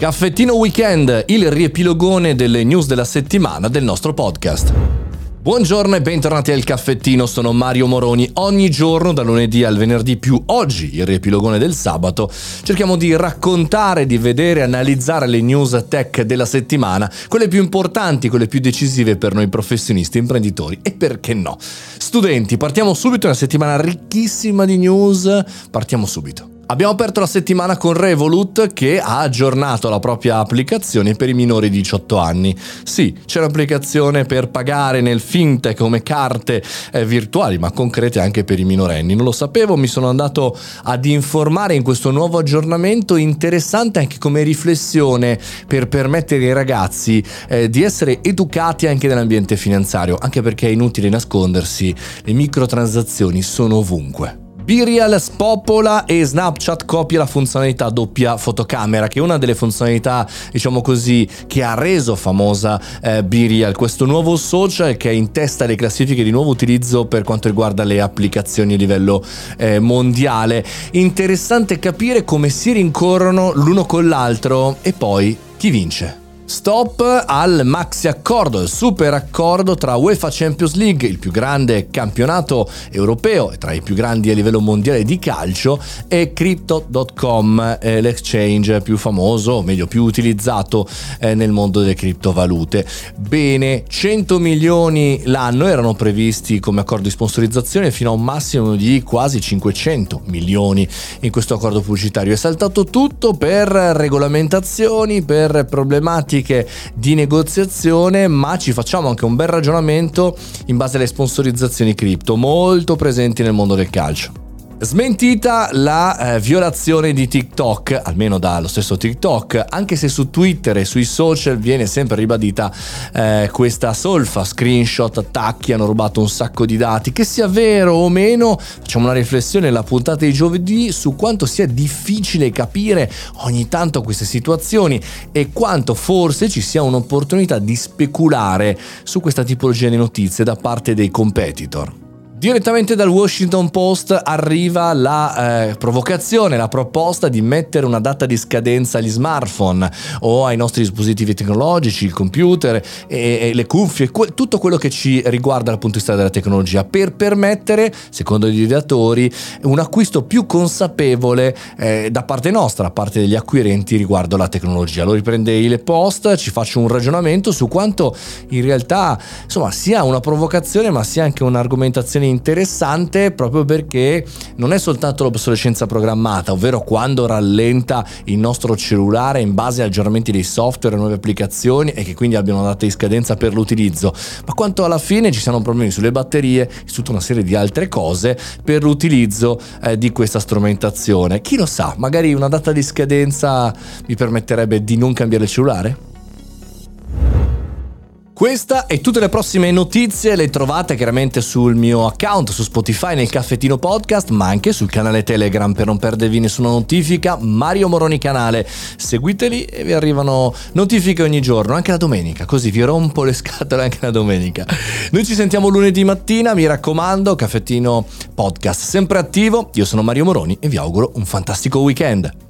Caffettino Weekend, il riepilogone delle news della settimana del nostro podcast. Buongiorno e bentornati al caffettino, sono Mario Moroni. Ogni giorno, dal lunedì al venerdì più oggi, il riepilogone del sabato, cerchiamo di raccontare, di vedere, analizzare le news tech della settimana, quelle più importanti, quelle più decisive per noi professionisti, imprenditori e perché no. Studenti, partiamo subito, una settimana ricchissima di news, partiamo subito. Abbiamo aperto la settimana con Revolut che ha aggiornato la propria applicazione per i minori di 18 anni. Sì, c'è un'applicazione per pagare nel fintech come carte eh, virtuali, ma concrete anche per i minorenni. Non lo sapevo, mi sono andato ad informare in questo nuovo aggiornamento interessante anche come riflessione per permettere ai ragazzi eh, di essere educati anche nell'ambiente finanziario, anche perché è inutile nascondersi, le microtransazioni sono ovunque. Birial spopola e Snapchat copia la funzionalità doppia fotocamera, che è una delle funzionalità, diciamo così, che ha reso famosa eh, Birial, questo nuovo social che è in testa alle classifiche di nuovo utilizzo per quanto riguarda le applicazioni a livello eh, mondiale. Interessante capire come si rincorrono l'uno con l'altro e poi chi vince. Stop al maxi accordo, il super accordo tra UEFA Champions League, il più grande campionato europeo e tra i più grandi a livello mondiale di calcio, e Crypto.com, eh, l'exchange più famoso, o meglio più utilizzato eh, nel mondo delle criptovalute. Bene, 100 milioni l'anno erano previsti come accordo di sponsorizzazione fino a un massimo di quasi 500 milioni in questo accordo pubblicitario. È saltato tutto per regolamentazioni, per problematiche pratiche di negoziazione, ma ci facciamo anche un bel ragionamento in base alle sponsorizzazioni cripto molto presenti nel mondo del calcio. Smentita la eh, violazione di TikTok, almeno dallo stesso TikTok, anche se su Twitter e sui social viene sempre ribadita eh, questa solfa, screenshot, attacchi, hanno rubato un sacco di dati, che sia vero o meno, facciamo una riflessione nella puntata di giovedì su quanto sia difficile capire ogni tanto queste situazioni e quanto forse ci sia un'opportunità di speculare su questa tipologia di notizie da parte dei competitor. Direttamente dal Washington Post arriva la eh, provocazione, la proposta di mettere una data di scadenza agli smartphone o ai nostri dispositivi tecnologici, il computer e, e le cuffie, que- tutto quello che ci riguarda dal punto di vista della tecnologia, per permettere, secondo gli ideatori, un acquisto più consapevole eh, da parte nostra, da parte degli acquirenti riguardo alla tecnologia. Lo riprende il Post, ci faccio un ragionamento su quanto in realtà insomma, sia una provocazione ma sia anche un'argomentazione interessante proprio perché non è soltanto l'obsolescenza programmata, ovvero quando rallenta il nostro cellulare in base agli aggiornamenti dei software nuove applicazioni e che quindi abbiano data di scadenza per l'utilizzo, ma quanto alla fine ci siano problemi sulle batterie e tutta una serie di altre cose per l'utilizzo eh, di questa strumentazione. Chi lo sa, magari una data di scadenza mi permetterebbe di non cambiare il cellulare? Questa e tutte le prossime notizie le trovate chiaramente sul mio account su Spotify nel caffettino podcast, ma anche sul canale Telegram per non perdervi nessuna notifica. Mario Moroni canale, seguiteli e vi arrivano notifiche ogni giorno, anche la domenica, così vi rompo le scatole anche la domenica. Noi ci sentiamo lunedì mattina, mi raccomando, caffettino podcast sempre attivo. Io sono Mario Moroni e vi auguro un fantastico weekend.